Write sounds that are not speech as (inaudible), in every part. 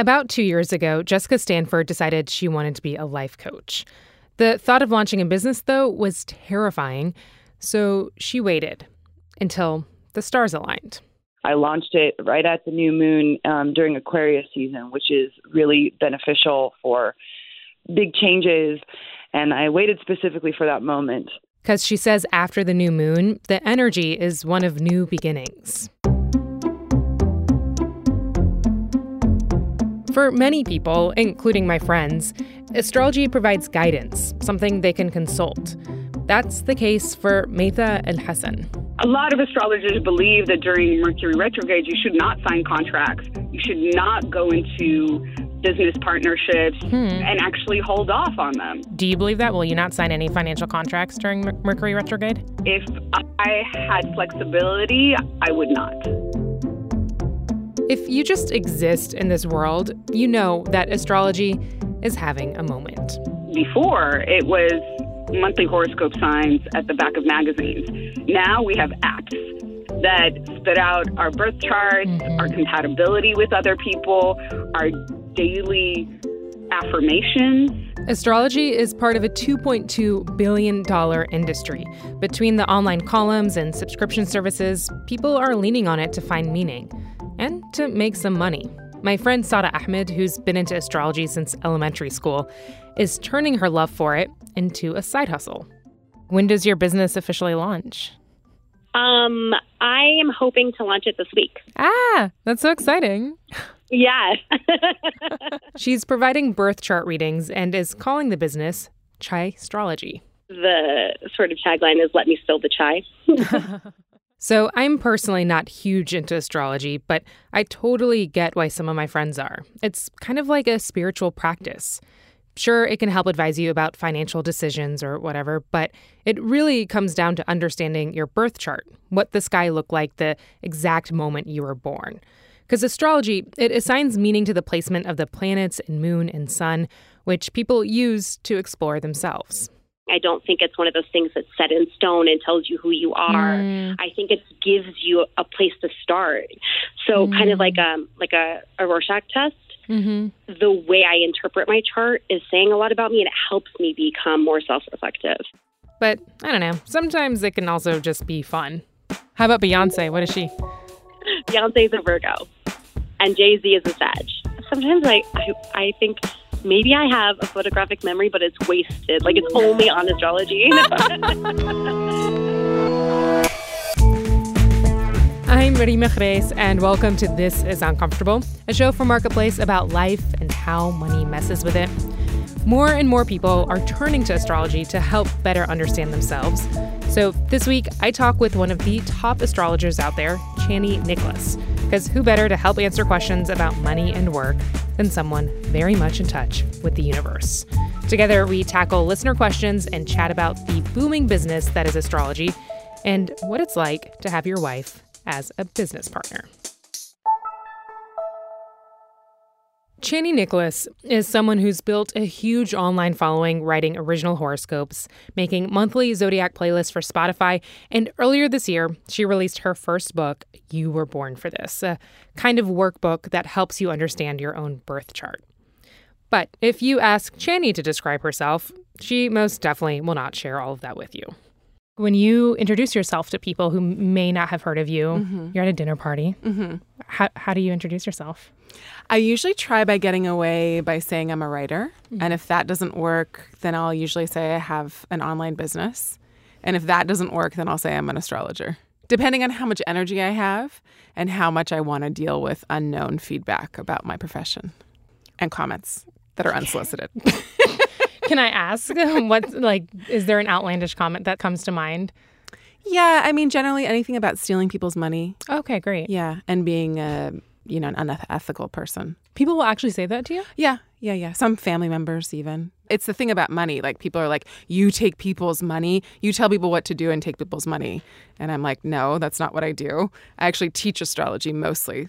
About two years ago, Jessica Stanford decided she wanted to be a life coach. The thought of launching a business, though, was terrifying, so she waited until the stars aligned. I launched it right at the new moon um, during Aquarius season, which is really beneficial for big changes. And I waited specifically for that moment. Because she says after the new moon, the energy is one of new beginnings. For many people, including my friends, astrology provides guidance, something they can consult. That's the case for Maitha El Hassan. A lot of astrologers believe that during Mercury retrograde, you should not sign contracts. You should not go into business partnerships hmm. and actually hold off on them. Do you believe that? Will you not sign any financial contracts during Mercury retrograde? If I had flexibility, I would not. If you just exist in this world, you know that astrology is having a moment. Before, it was monthly horoscope signs at the back of magazines. Now we have apps that spit out our birth charts, mm-hmm. our compatibility with other people, our daily affirmations. Astrology is part of a $2.2 billion industry. Between the online columns and subscription services, people are leaning on it to find meaning and to make some money. My friend Sada Ahmed, who's been into astrology since elementary school, is turning her love for it into a side hustle. When does your business officially launch? Um, I am hoping to launch it this week. Ah, that's so exciting. Yeah. (laughs) (laughs) She's providing birth chart readings and is calling the business Chai Astrology. The sort of tagline is let me spill the chai. (laughs) So I'm personally not huge into astrology, but I totally get why some of my friends are. It's kind of like a spiritual practice. Sure, it can help advise you about financial decisions or whatever, but it really comes down to understanding your birth chart, what the sky looked like the exact moment you were born. Because astrology, it assigns meaning to the placement of the planets and moon and sun, which people use to explore themselves. I don't think it's one of those things that's set in stone and tells you who you are. Mm. I think it gives you a place to start. So mm. kind of like a like a, a Rorschach test. Mm-hmm. The way I interpret my chart is saying a lot about me, and it helps me become more self-reflective. But I don't know. Sometimes it can also just be fun. How about Beyonce? What is she? Beyonce is a Virgo, and Jay Z is a Sag. Sometimes I, I I think maybe I have a photographic memory, but it's wasted. Like it's only on astrology. (laughs) I'm Reema Khrais, and welcome to This is Uncomfortable, a show for Marketplace about life and how money messes with it. More and more people are turning to astrology to help better understand themselves. So this week, I talk with one of the top astrologers out there, Chani Nicholas. Because who better to help answer questions about money and work than someone very much in touch with the universe? Together, we tackle listener questions and chat about the booming business that is astrology and what it's like to have your wife as a business partner. Chani Nicholas is someone who's built a huge online following writing original horoscopes, making monthly zodiac playlists for Spotify, and earlier this year, she released her first book, You Were Born for This, a kind of workbook that helps you understand your own birth chart. But if you ask Chani to describe herself, she most definitely will not share all of that with you. When you introduce yourself to people who may not have heard of you, mm-hmm. you're at a dinner party. Mm-hmm. How, how do you introduce yourself? I usually try by getting away by saying I'm a writer. Mm-hmm. And if that doesn't work, then I'll usually say I have an online business. And if that doesn't work, then I'll say I'm an astrologer. Depending on how much energy I have and how much I want to deal with unknown feedback about my profession and comments that are unsolicited. (laughs) Can I ask (laughs) what like is there an outlandish comment that comes to mind? Yeah, I mean generally anything about stealing people's money. Okay, great. Yeah, and being a you know an unethical person. People will actually say that to you? Yeah, yeah, yeah. Some family members even. It's the thing about money. Like people are like, you take people's money, you tell people what to do and take people's money. And I'm like, no, that's not what I do. I actually teach astrology mostly.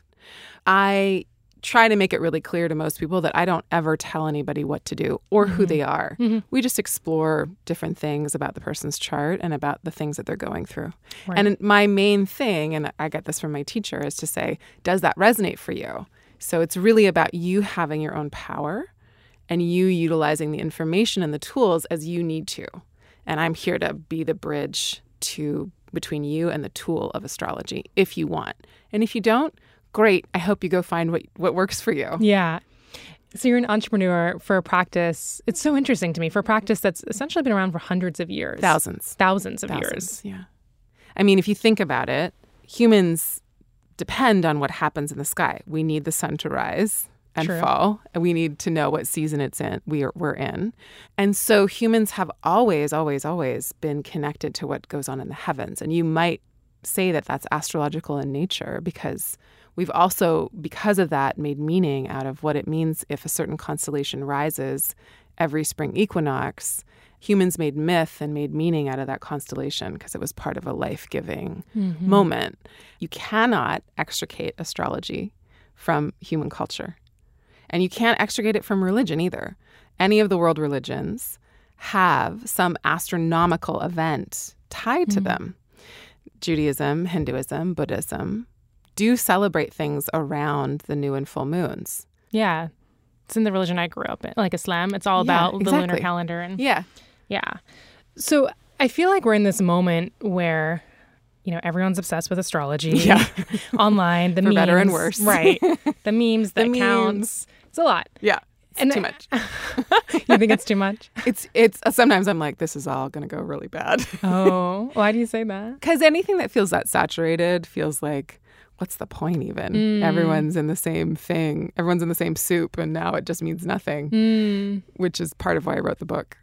I try to make it really clear to most people that I don't ever tell anybody what to do or mm-hmm. who they are. Mm-hmm. We just explore different things about the person's chart and about the things that they're going through. Right. And my main thing, and I get this from my teacher, is to say, does that resonate for you? So it's really about you having your own power and you utilizing the information and the tools as you need to. And I'm here to be the bridge to between you and the tool of astrology if you want. And if you don't, great. I hope you go find what what works for you. Yeah. So you're an entrepreneur for a practice. It's so interesting to me for a practice that's essentially been around for hundreds of years. Thousands. Thousands of Thousands, years. Yeah. I mean, if you think about it, humans depend on what happens in the sky. We need the sun to rise and True. fall, and we need to know what season it's in. We are, we're in, and so humans have always, always, always been connected to what goes on in the heavens. And you might say that that's astrological in nature because we've also, because of that, made meaning out of what it means if a certain constellation rises every spring equinox. Humans made myth and made meaning out of that constellation because it was part of a life giving mm-hmm. moment. You cannot extricate astrology from human culture. And you can't extricate it from religion either. Any of the world religions have some astronomical event tied to mm-hmm. them. Judaism, Hinduism, Buddhism do celebrate things around the new and full moons. Yeah. It's in the religion I grew up in, like Islam. It's all Yeah, about the lunar calendar and Yeah. Yeah. So I feel like we're in this moment where, you know, everyone's obsessed with astrology. Yeah. (laughs) online, the For memes. better and worse. Right. (laughs) The memes, the, The accounts. It's a lot. Yeah. It's And too much. (laughs) You think it's too much? It's it's uh, sometimes I'm like this is all going to go really bad. Oh, why do you say that? Cuz anything that feels that saturated feels like what's the point even? Mm. Everyone's in the same thing. Everyone's in the same soup and now it just means nothing, Mm, which is part of why I wrote the book.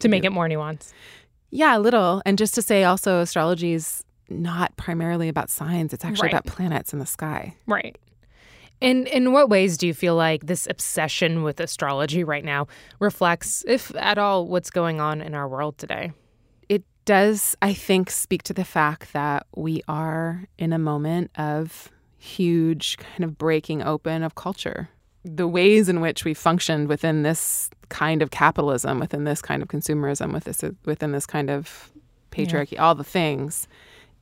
to make it more nuanced. Yeah, a little. And just to say also astrology is not primarily about signs. It's actually Right. about planets in the sky. Right. And in what ways do you feel like this obsession with astrology right now reflects, if at all, what's going on in our world today? Does, I think, speak to the fact that we are in a moment of huge kind of breaking open of culture. The ways in which we functioned within this kind of capitalism, within this kind of consumerism, with this, within this kind of patriarchy, all the things,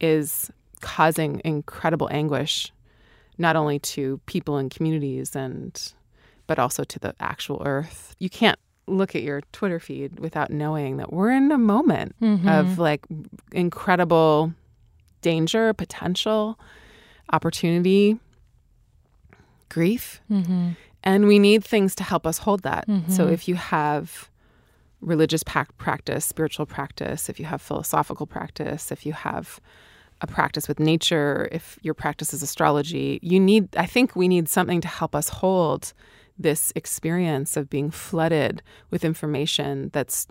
is causing incredible anguish, not only to people and communities, and but also to the actual earth. You can't look at your Twitter feed without knowing that we're in a moment of mm-hmm. like incredible danger, potential, opportunity, grief. Mm-hmm. And we need things to help us hold that. So mm-hmm. if you have religious practice, spiritual practice, if you have philosophical practice, if you have a practice with nature, if your practice is astrology, you need, I think we need something to help us hold this experience of being flooded with information that's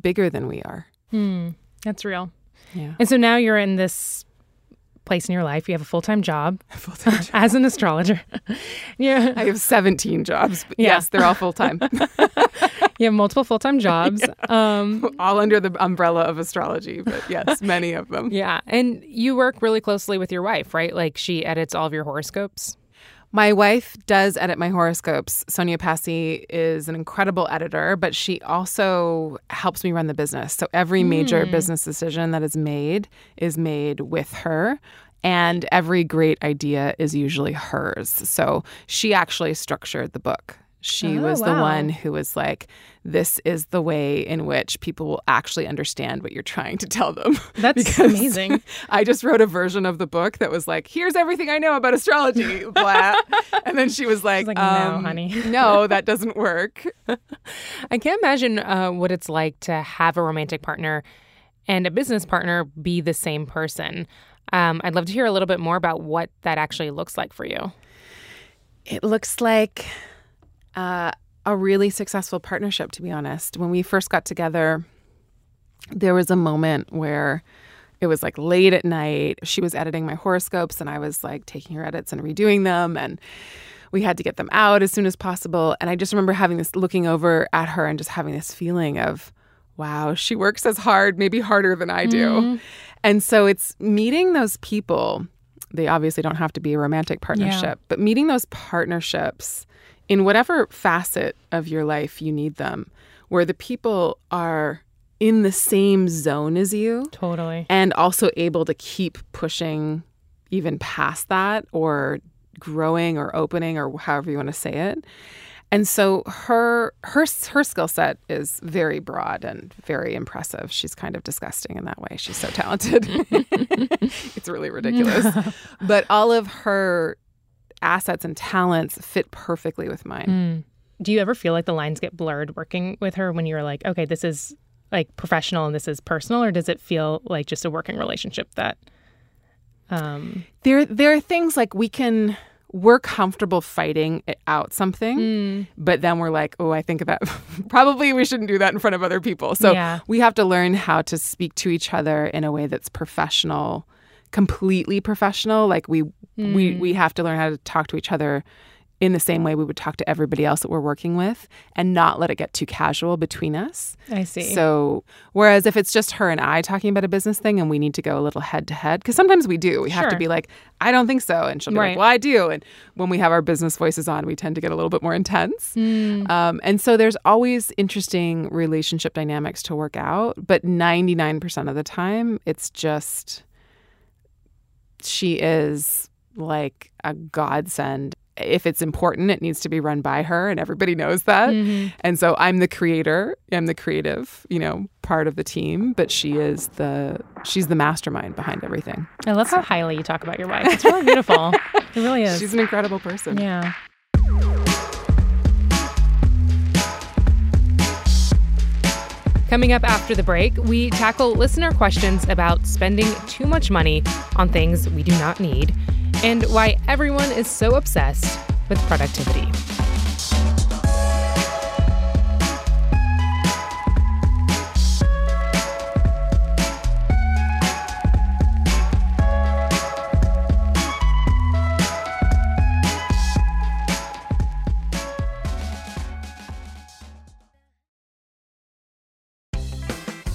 bigger than we are. Hmm. That's real. Yeah. And so now you're in this place in your life. You have a full time job (laughs) Full-time (laughs) job. as an astrologer. (laughs) yeah. I have 17 jobs. Yeah. Yes, they're all full time, You have multiple full time jobs. Um, all under the umbrella of astrology. But yes, many of them. yeah. And you work really closely with your wife, right? Like she edits all of your horoscopes. My wife does edit my horoscopes. Sonia Passy is an incredible editor, but she also helps me run the business. So every major hmm. business decision that is made is made with her. And every great idea is usually hers. So she actually structured the book. She Oh, was the one who was like, this is the way in which people will actually understand what you're trying to tell them. (laughs) That's Because amazing. (laughs) I just wrote a version of the book that was like, here's everything I know about astrology, (laughs) blah. and then she was like, like, no, um, honey." no, that doesn't work. I can't imagine uh, what it's like to have a romantic partner and a business partner be the same person. Um, I'd love to hear a little bit more about what that actually looks like for you. It looks like uh, a really successful partnership, to be honest. When we first got together, there was a moment where it was like late at night. She was editing my horoscopes, and I was like taking her edits and redoing them. And we had to get them out as soon as possible. And I just remember having this looking over at her and just having this feeling of, wow, she works as hard, maybe harder than I do. And so it's meeting those people. They obviously don't have to be a romantic partnership, but meeting those partnerships in whatever facet of your life you need them, where the people are in the same zone as you Totally. and also able to keep pushing even past that or growing or opening or however you want to say it. And so her her her skill set is very broad and very impressive. She's kind of disgusting in that way. She's so talented. (laughs) it's really ridiculous. (laughs) but all of her assets and talents fit perfectly with mine. Mm. Do you ever feel like the lines get blurred working with her when you're like, okay, this is like professional and this is personal, or does it feel like just a working relationship that? Um... There, there are things like we can we're comfortable fighting out something, mm. but then we're like, oh, I think that (laughs) probably we shouldn't do that in front of other people. So yeah. we have to learn how to speak to each other in a way that's professional, completely professional. Like we mm. we we have to learn how to talk to each other in the same way we would talk to everybody else that we're working with and not let it get too casual between us. I see. So, whereas if it's just her and I talking about a business thing and we need to go a little head to head, because sometimes we do, we sure. have to be like, I don't think so. And she'll be right. like, well, I do. And when we have our business voices on, we tend to get a little bit more intense. Mm. Um, and so there's always interesting relationship dynamics to work out. But 99% of the time, it's just she is like a godsend if it's important, it needs to be run by her, and everybody knows that. Mm-hmm. And so I'm the creator, I'm the creative, you know, part of the team, but she is the she's the mastermind behind everything. I love how highly you talk about your wife. It's really beautiful. (laughs) it really is. She's an incredible person. Yeah. Coming up after the break, we tackle listener questions about spending too much money on things we do not need and why everyone is so obsessed with productivity.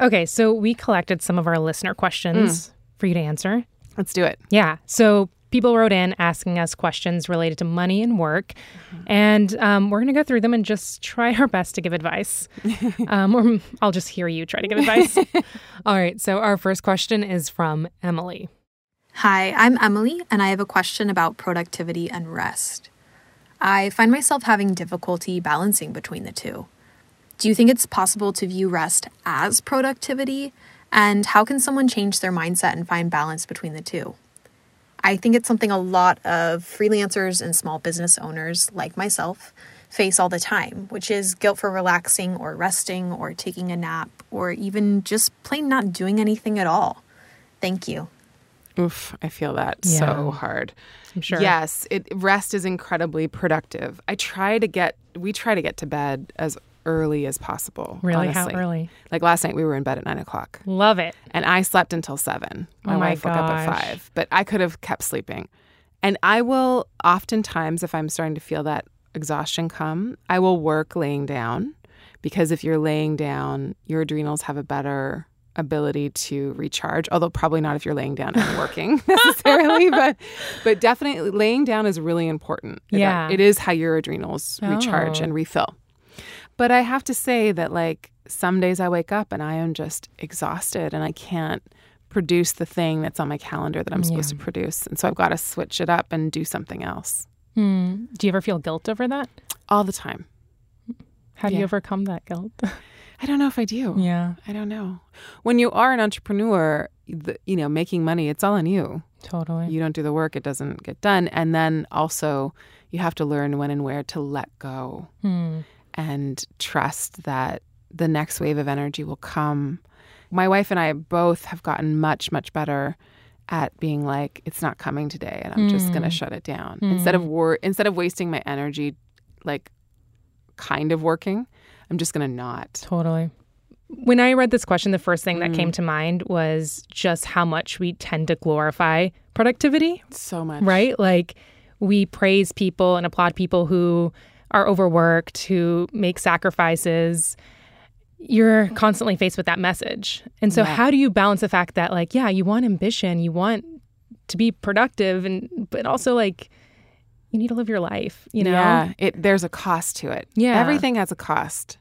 Okay, so we collected some of our listener questions. Mm for you to answer. Let's do it. Yeah. So people wrote in asking us questions related to money and work, mm-hmm. and um, we're going to go through them and just try our best to give advice. (laughs) um, or I'll just hear you try to give advice. (laughs) All right. So our first question is from Emily. Hi, I'm Emily, and I have a question about productivity and rest. I find myself having difficulty balancing between the two. Do you think it's possible to view rest as productivity? And how can someone change their mindset and find balance between the two? I think it's something a lot of freelancers and small business owners like myself face all the time, which is guilt for relaxing or resting or taking a nap or even just plain not doing anything at all. Thank you. Oof, I feel that yeah. so hard. I'm sure. Yes, it rest is incredibly productive. I try to get we try to get to bed as early as possible. Really? Honestly. How early? Like last night, we were in bed at nine o'clock. Love it. And I slept until seven. My, oh my wife gosh. woke up at five, but I could have kept sleeping. And I will oftentimes, if I'm starting to feel that exhaustion come, I will work laying down because if you're laying down, your adrenals have a better ability to recharge although probably not if you're laying down and working (laughs) necessarily but but definitely laying down is really important yeah it is how your adrenals oh. recharge oh. and refill but I have to say that, like, some days I wake up and I am just exhausted and I can't produce the thing that's on my calendar that I'm supposed yeah. to produce. And so I've got to switch it up and do something else. Hmm. Do you ever feel guilt over that? All the time. How do yeah. you overcome that guilt? (laughs) I don't know if I do. Yeah. I don't know. When you are an entrepreneur, the, you know, making money, it's all on you. Totally. You don't do the work, it doesn't get done. And then also, you have to learn when and where to let go. Hmm and trust that the next wave of energy will come. My wife and I both have gotten much, much better at being like, it's not coming today, and I'm mm. just gonna hmm. shut it down mm. instead of wor- instead of wasting my energy, like kind of working. I'm just gonna not. Totally. When I read this question, the first thing that came to mind was just how much we tend to glorify productivity, So much. right? Like we praise people and applaud people who are overworked, who make sacrifices. You're constantly faced with that message. And so Yeah. how do you balance the fact that like, yeah, you want ambition, you want to be productive and but also like you need to live your life, you know? Yeah, it there's a cost to it. Yeah. Everything has a cost.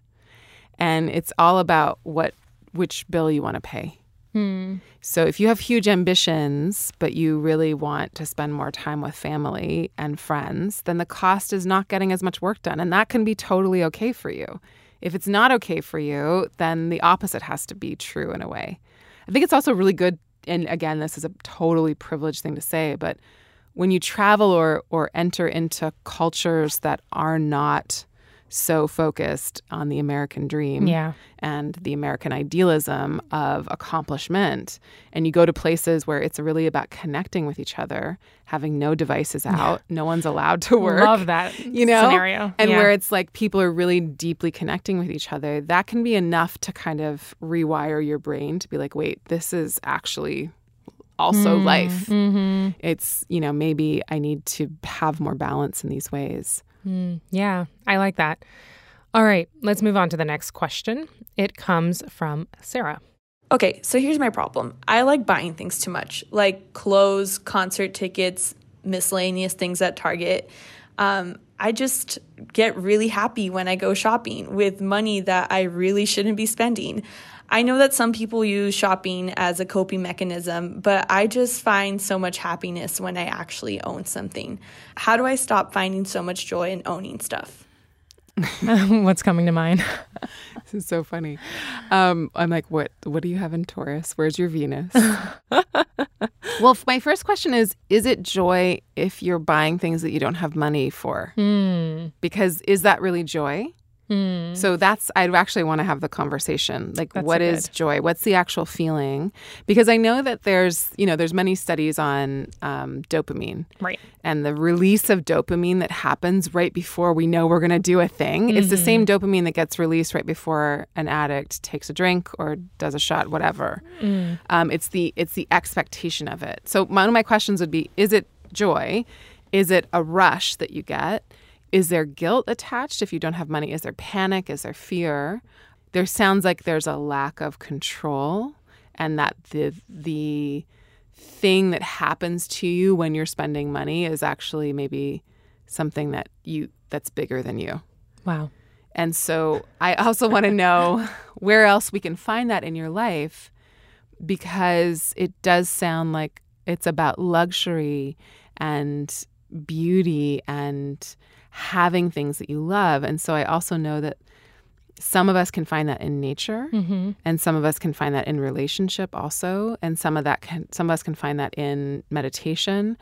And it's all about what which bill you want to pay. Hmm. So if you have huge ambitions, but you really want to spend more time with family and friends, then the cost is not getting as much work done. And that can be totally okay for you. If it's not okay for you, then the opposite has to be true in a way. I think it's also really good, and again, this is a totally privileged thing to say, but when you travel or or enter into cultures that are not so focused on the American dream Yeah. and the American idealism of accomplishment, and you go to places where it's really about connecting with each other, having no devices out, no one's allowed to work. Love that You know, scenario. and Yeah. where it's like people are really deeply connecting with each other, that can be enough to kind of rewire your brain to be like, wait, this is actually also life. Mm-hmm. It's, you know, maybe I need to have more balance in these ways. Yeah, I like that. All right, let's move on to the next question. It comes from Sarah. Okay, so here's my problem. I like buying things too much, like clothes, concert tickets, miscellaneous things at Target. Um, I just get really happy when I go shopping with money that I really shouldn't be spending. I know that some people use shopping as a coping mechanism, but I just find so much happiness when I actually own something. How do I stop finding so much joy in owning stuff? (laughs) What's coming to mind? (laughs) This is so funny. Um, I'm like, what? What do you have in Taurus? Where's your Venus? (laughs) well, f- my first question is: Is it joy if you're buying things that you don't have money for? Hmm. Because is that really joy? Hmm. So that's I'd actually want to have the conversation. Like That's what is joy? What's the actual feeling? Because I know that there's, you know, there's many studies on um, dopamine Right. and the release of dopamine that happens right before we know we're going to do a thing. It's the same Mm-hmm. dopamine that gets released right before an addict takes a drink or does a shot, whatever. Mm. Um, it's the it's the expectation of it. So one of my questions would be: Is it joy? Is it a rush that you get? Is there guilt attached if you don't have money? Is there panic? Is there fear? There sounds like there's a lack of control, and that the the thing that happens to you when you're spending money is actually maybe something that you that's bigger than you. Wow. And so I also want to know (laughs) where else we can find that in your life because it does sound like it's about luxury and beauty and having things that you love. And so I also know that some of us can find that in nature Mm-hmm. and some of us can find that in relationship also and some of that can some of us can find that in meditation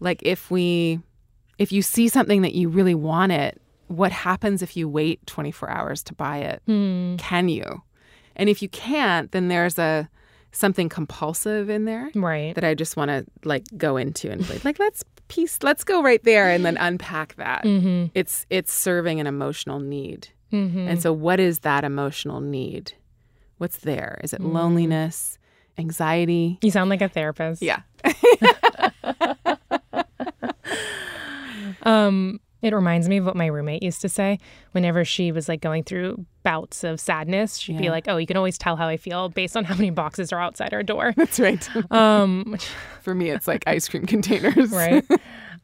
like if we if you see something that you really want it what happens if you wait 24 hours to buy it Hmm. can you and if you can't then there's a something compulsive in there Right. that i just want to like go into and like, like let's piece let's go right there and then (laughs) unpack that Mm-hmm. it's it's serving an emotional need Mm-hmm. and so, what is that emotional need? What's there? Is it Mm. loneliness, anxiety? You sound like a therapist. Yeah. (laughs) Um, it reminds me of what my roommate used to say whenever she was like going through bouts of sadness. She'd be like, "Oh, you can always tell how I feel based on how many boxes are outside our door." (laughs) That's right. Um, (laughs) For me, it's like ice cream containers. (laughs) right.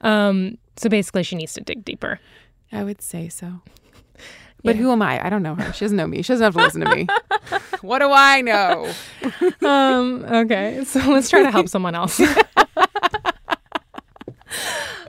um, so basically, she needs to dig deeper. I would say so. But Yeah. who am I? I don't know her. She doesn't know me. She doesn't have to listen to me. what do I know? Um, okay, so let's try to help someone else.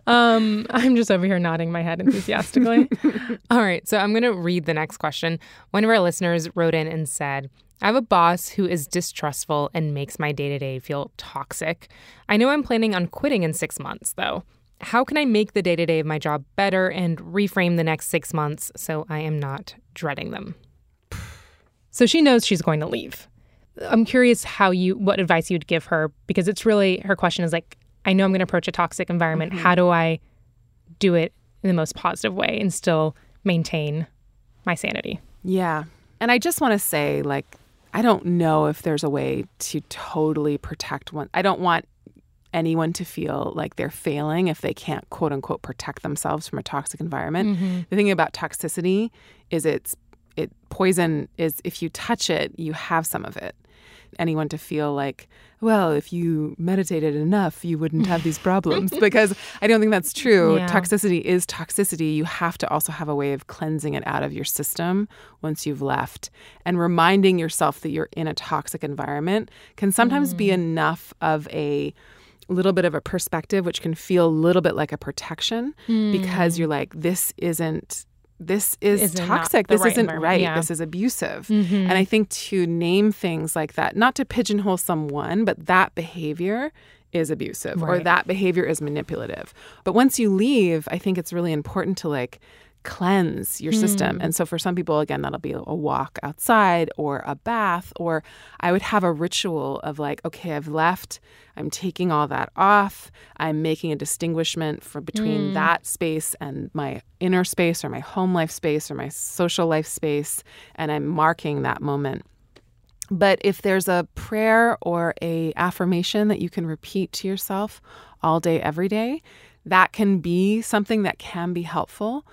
Um, I'm just over here nodding my head enthusiastically. (laughs) All right, so I'm going to read the next question. One of our listeners wrote in and said, I have a boss who is distrustful and makes my day to day feel toxic. I know I'm planning on quitting in six months, though. How can I make the day to day of my job better and reframe the next six months so I am not dreading them? So she knows she's going to leave. I'm curious how you what advice you'd give her because it's really her question is like I know I'm going to approach a toxic environment. How do I do it in the most positive way and still maintain my sanity? Yeah. And I just want to say, like, I don't know if there's a way to totally protect one. I don't want anyone to feel like they're failing if they can't quote unquote protect themselves from a toxic environment. Mm-hmm. The thing about toxicity is it's it poison is if you touch it, you have some of it. Anyone to feel like, well, if you meditated enough, you wouldn't have these problems (laughs) because I don't think that's true. Yeah. Toxicity is toxicity. You have to also have a way of cleansing it out of your system once you've left. And reminding yourself that you're in a toxic environment can sometimes mm. be enough of a little bit of a perspective, which can feel a little bit like a protection mm. because you're like, this isn't this is isn't toxic. This right isn't right. Yeah. This is abusive. Mm-hmm. And I think to name things like that, not to pigeonhole someone, but that behavior is abusive right. or that behavior is manipulative. But once you leave, I think it's really important to like cleanse your system. Mm. And so for some people, again, that'll be a walk outside or a bath, or I would have a ritual of like, okay, I've left, I'm taking all that off, I'm making a distinguishment for between mm. that space and my inner space or my home life space or my social life space, and I'm marking that moment. But if there's a prayer or a affirmation that you can repeat to yourself all day every day, that can be something that can be helpful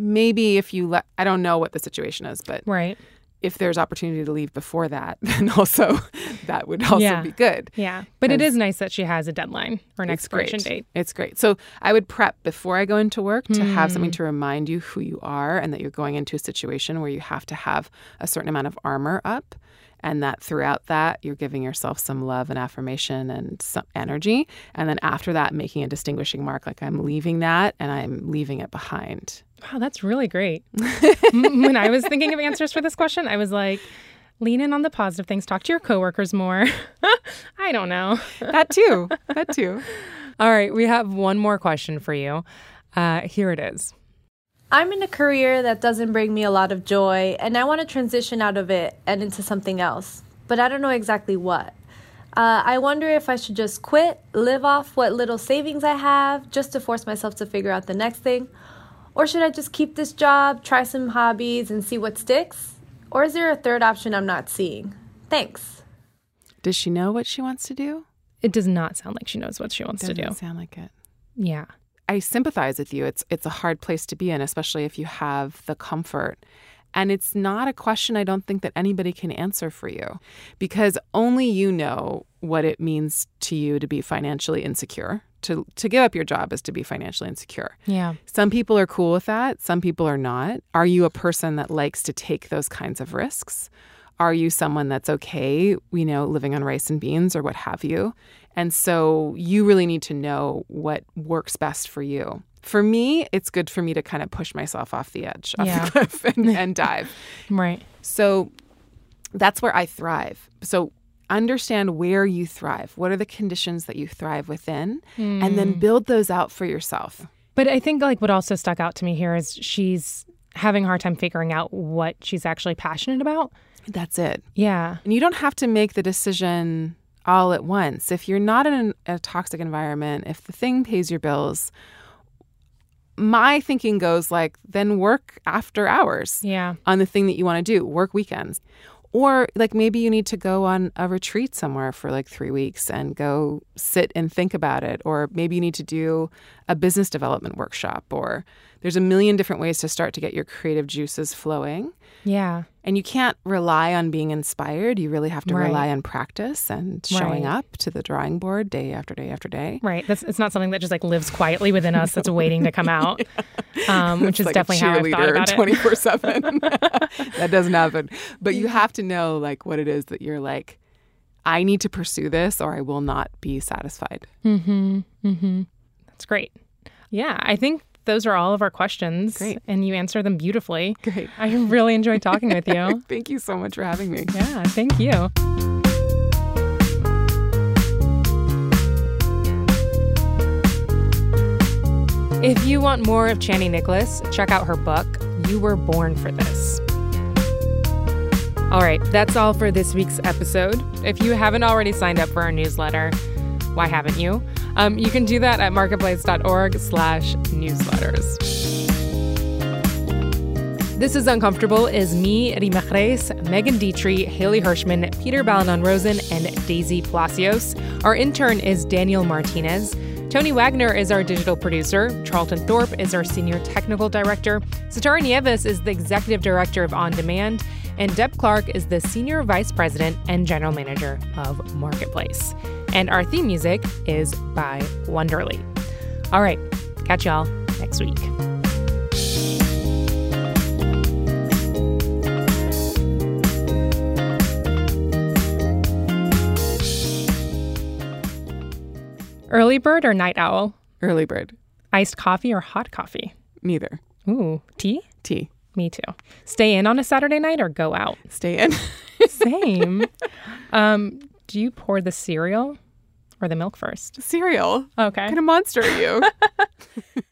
maybe if you let, I don't know what the situation is, but right. If there's opportunity to leave before that, (laughs) then also (laughs) that would also yeah. be good. Yeah. But it is nice that she has a deadline or an expiration great. date. It's great. So I would prep before I go into work to have something hmm. to remind you who you are and that you're going into a situation where you have to have a certain amount of armor up and that throughout that you're giving yourself some love and affirmation and some energy. And then after that making a distinguishing mark like i'm leaving that and i'm leaving it behind. Wow that's really great. (laughs) When i was thinking of answers for this question i was like lean in on the positive things. Talk to your coworkers more. (laughs) I don't know. That too. That too. (laughs) All right we have one more question for you. Uh, here it is I'm in a career that doesn't bring me a lot of joy, and I want to transition out of it and into something else, but I don't know exactly what. Uh, I wonder if I should just quit, live off what little savings I have, just to force myself to figure out the next thing, or should I just keep this job, try some hobbies, and see what sticks? Or is there a third option I'm not seeing? Thanks. Does she know what she wants to do? It does not sound like she knows what she wants to do. It Doesn't to do. Sound like it. Yeah. I sympathize with you. It's it's a hard place to be in, especially if you have the comfort. And it's not a question I don't think that anybody can answer for you because only you know what it means to you to be financially insecure. To to give up your job is to be financially insecure. Yeah. Some people are cool with that, some people are not. Are you a person that likes to take those kinds of risks? Are you someone that's okay, you know, living on rice and beans or what have you? And so you really need to know what works best for you. For me, it's good for me to kind of push myself off the edge, off yeah. the cliff, (laughs) and, and (laughs) dive. right. So that's where I thrive. So understand where you thrive. What are the conditions that you thrive within? Mm. And then hmm. build those out for yourself. But I think like what also stuck out to me here is she's having a hard time figuring out what she's actually passionate about. That's it. Yeah. And you don't have to make the decision all at once. If you're not in a toxic environment, if the thing pays your bills, my thinking goes like, then work after hours yeah. on the thing that you want to do, work weekends. Or like maybe you need to go on a retreat somewhere for like three weeks and go sit and think about it. Or maybe you need to do a business development workshop. Or there's a million different ways to start to get your creative juices flowing. Yeah. And you can't rely on being inspired. You really have to right. rely on practice and showing right. up to the drawing board day after day after day. Right. That's it's not something that just like lives quietly within us that's waiting to come (laughs) out. yeah. um, which it's is like definitely how I've thought about it. Twenty four seven. (laughs) That doesn't happen. But you have to know like what it is that you're like, I need to pursue this or I will not be satisfied. Mm-hmm. Mm-hmm. That's great. Yeah, I think those are all of our questions. Great. And you answer them beautifully. Great. I really enjoyed talking with you. (laughs) thank you so much for having me. Yeah, thank you. If you want more of Chani Nicholas, check out her book, You Were Born for This. All right, that's all for this week's episode. If you haven't already signed up for our newsletter, why haven't you? Um, you can do that at marketplace.org slash newsletters. This is Uncomfortable is me, Reema Khrais, Megan Detrick, Hayley Hershman, Peter Balonon Rosen, and Daisy Palacios. Our intern is Daniel Martinez. Tony Wagner is our digital producer. Charlton Thorpe is our senior technical director. Sitara Nieves is the executive director of On Demand. And Deb Clark is the senior vice president and general manager of Marketplace. And our theme music is by Wonderly. All right, catch y'all next week. Early bird or night owl? Early bird. Iced coffee or hot coffee? Neither. Ooh, tea? Tea. Me too. Stay in on a Saturday night or go out? Stay in. (laughs) Same. um, do you pour the cereal or the milk first? Cereal. Okay. What kind of monster are you? (laughs)